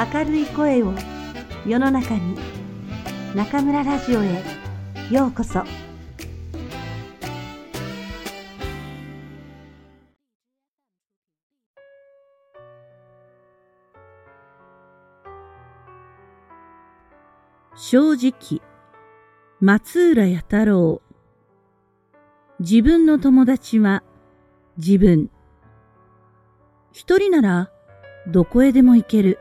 明るい声を世の中に中村ラジオへようこそ。正直松浦弥太郎。自分の友達は自分。一人ならどこへでも行ける。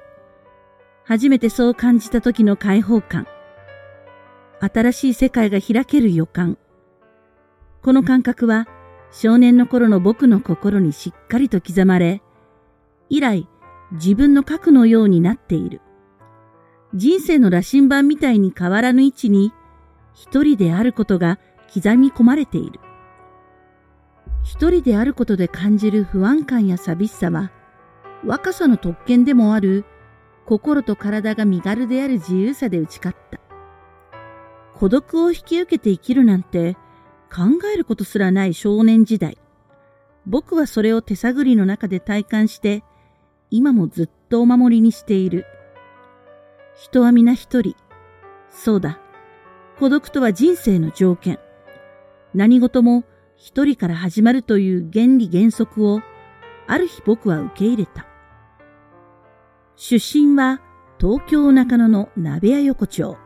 初めてそう感じた時の解放感。新しい世界が開ける予感。この感覚は少年の頃の僕の心にしっかりと刻まれ、以来自分の核のようになっている。人生の羅針盤みたいに変わらぬ位置に一人であることが刻み込まれている。一人であることで感じる不安感や寂しさは若さの特権でもある心と体が身軽である自由さで打ち勝った。孤独を引き受けて生きるなんて考えることすらない少年時代。僕はそれを手探りの中で体感して、今もずっとお守りにしている。人は皆一人。そうだ。孤独とは人生の条件。何事も一人から始まるという原理原則を、ある日僕は受け入れた。出身は東京中野の鍋屋横丁。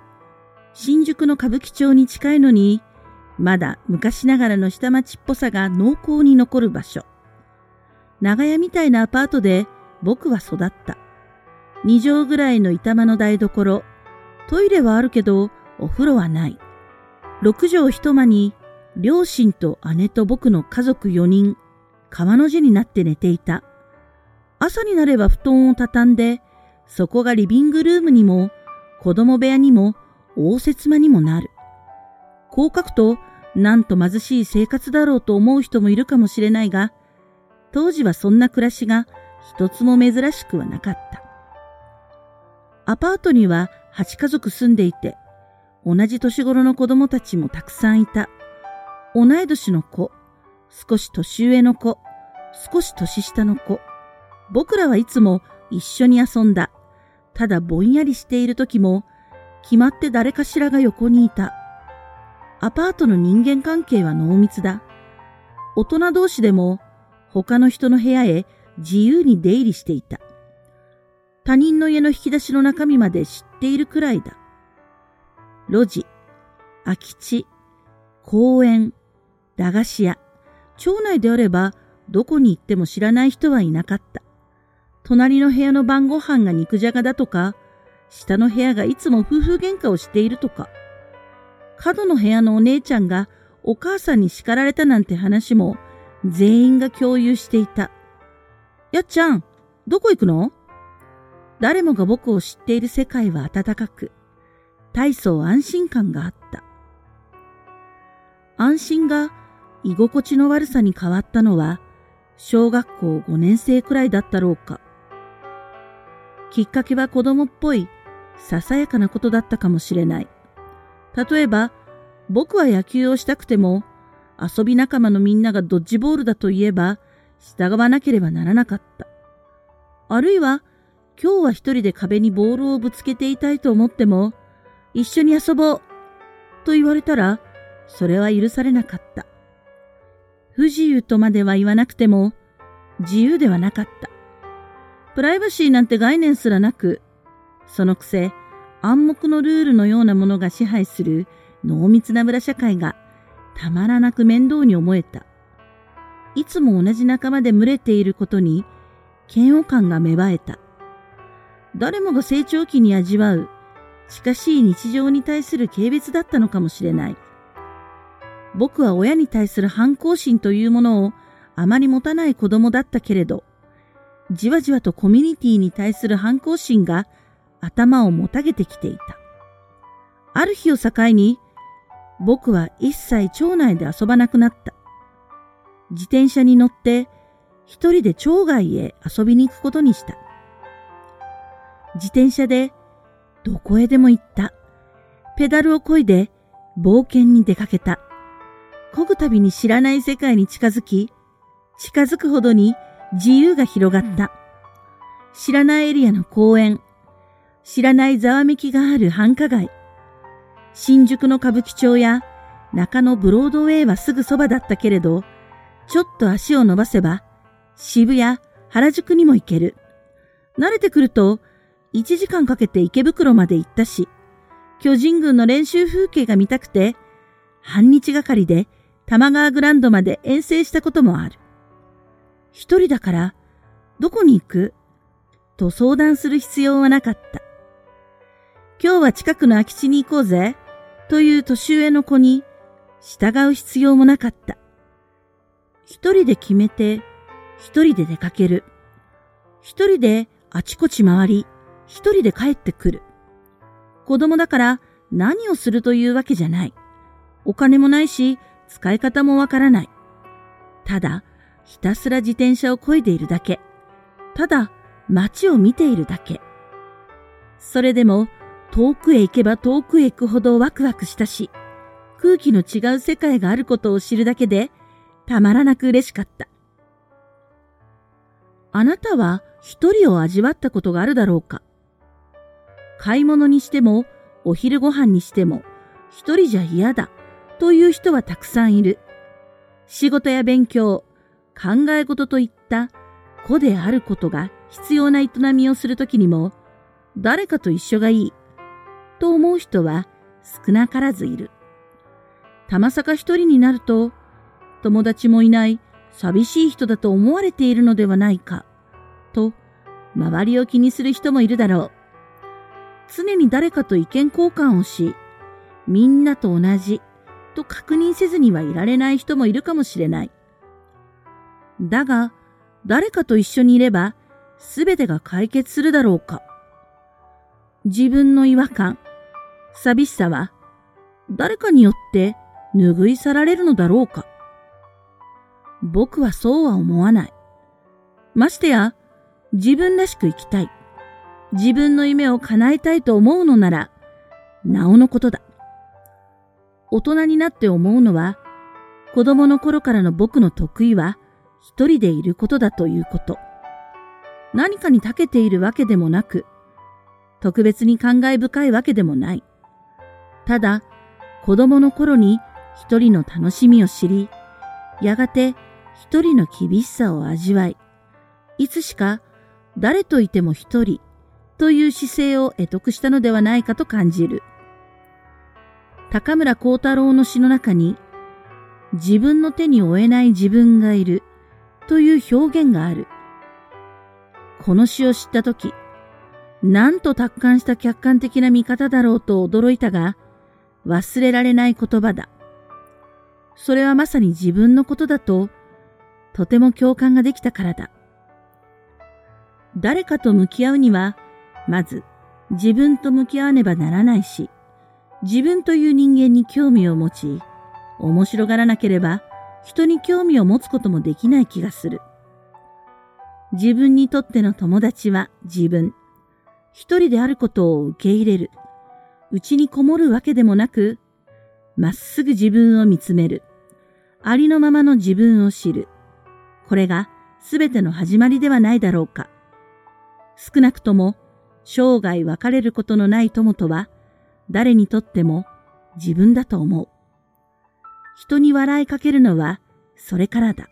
新宿の歌舞伎町に近いのに、まだ昔ながらの下町っぽさが濃厚に残る場所。長屋みたいなアパートで僕は育った。二畳ぐらいの板間の台所。トイレはあるけど、お風呂はない。六畳一間に、両親と姉と僕の家族四人、川の字になって寝ていた。朝になれば布団を畳んで、そこがリビングルームにも、子供部屋にも、応接間にもなる。こう書くと、なんと貧しい生活だろうと思う人もいるかもしれないが、当時はそんな暮らしが一つも珍しくはなかった。アパートには8家族住んでいて、同じ年頃の子供たちもたくさんいた。同い年の子、少し年上の子、少し年下の子、僕らはいつも一緒に遊んだ。ただぼんやりしている時も、決まって誰かしらが横にいた。アパートの人間関係は濃密だ。大人同士でも他の人の部屋へ自由に出入りしていた。他人の家の引き出しの中身まで知っているくらいだ。路地、空き地、公園、駄菓子屋、町内であればどこに行っても知らない人はいなかった。隣の部屋の晩ご飯が肉じゃがだとか、下の部屋がいつも夫婦喧嘩をしているとか、角の部屋のお姉ちゃんがお母さんに叱られたなんて話も全員が共有していた。やっちゃん、どこ行くの？誰もが僕を知っている世界は暖かく、大層安心感があった。安心が居心地の悪さに変わったのは、小学校5年生くらいだったろうか。きっかけは子供っぽい、ささやかなことだったかもしれない。例えば、僕は野球をしたくても、遊び仲間のみんながドッジボールだと言えば、従わなければならなかった。あるいは、今日は一人で壁にボールをぶつけていたいと思っても、一緒に遊ぼうと言われたら、それは許されなかった。不自由とまでは言わなくても、自由ではなかった。プライバシーなんて概念すらなく、そのくせ暗黙のルールのようなものが支配する濃密な村社会がたまらなく面倒に思えた。いつも同じ仲間で群れていることに嫌悪感が芽生えた。誰もが成長期に味わう近しい日常に対する軽蔑だったのかもしれない。僕は親に対する反抗心というものをあまり持たない子供だったけれど、じわじわとコミュニティに対する反抗心が頭をもたげてきていた。ある日を境に、僕は一切町内で遊ばなくなった。自転車に乗って一人で町外へ遊びに行くことにした。自転車でどこへでも行った。ペダルを漕いで冒険に出かけた。漕ぐたびに知らない世界に近づき、近づくほどに自由が広がった。知らないエリアの公園、知らないざわめきがある繁華街。新宿の歌舞伎町や中野ブロードウェイはすぐそばだったけれど、ちょっと足を伸ばせば渋谷、原宿にも行ける。慣れてくると1時間かけて池袋まで行ったし、巨人軍の練習風景が見たくて、半日がかりで玉川グランドまで遠征したこともある。一人だから、どこに行く？と相談する必要はなかった。今日は近くの空き地に行こうぜ、という年上の子に従う必要もなかった。一人で決めて、一人で出かける。一人であちこち回り、一人で帰ってくる。子供だから何をするというわけじゃない。お金もないし、使い方もわからない。ただ、ひたすら自転車を漕いでいるだけ。ただ、街を見ているだけ。それでも、遠くへ行けば遠くへ行くほどワクワクしたし、空気の違う世界があることを知るだけで、たまらなく嬉しかった。あなたは一人を味わったことがあるだろうか？買い物にしても、お昼ご飯にしても、一人じゃ嫌だという人はたくさんいる。仕事や勉強、考え事といった子であることが必要な営みをするときにも、誰かと一緒がいいと思う人は少なからずいる。たまさか一人になると、友達もいない寂しい人だと思われているのではないか、と周りを気にする人もいるだろう。常に誰かと意見交換をし、みんなと同じと確認せずにはいられない人もいるかもしれない。だが、誰かと一緒にいれば、すべてが解決するだろうか。自分の違和感、寂しさは、誰かによって拭い去られるのだろうか。僕はそうは思わない。ましてや、自分らしく生きたい。自分の夢を叶えたいと思うのなら、なおのことだ。大人になって思うのは、子供の頃からの僕の得意は、一人でいることだということ。何かに長けているわけでもなく、特別に感慨深いわけでもない。ただ、子供の頃に一人の楽しみを知り、やがて一人の厳しさを味わい、いつしか誰といても一人という姿勢を得得したのではないかと感じる。高村光太郎の詩の中に、自分の手に負えない自分がいるという表現がある。この詩を知ったとき、なんと達観した客観的な見方だろうと驚いたが、忘れられない言葉だ。それはまさに自分のことだと、とても共感ができたからだ。誰かと向き合うには、まず自分と向き合わねばならないし、自分という人間に興味を持ち、面白がらなければ人に興味を持つこともできない気がする。自分にとっての友達は自分。一人であることを受け入れる。内にこもるわけでもなく、まっすぐ自分を見つめる。ありのままの自分を知る。これがすべての始まりではないだろうか。少なくとも生涯別れることのない友とは誰にとっても自分だと思う。人に笑いかけるのはそれからだ。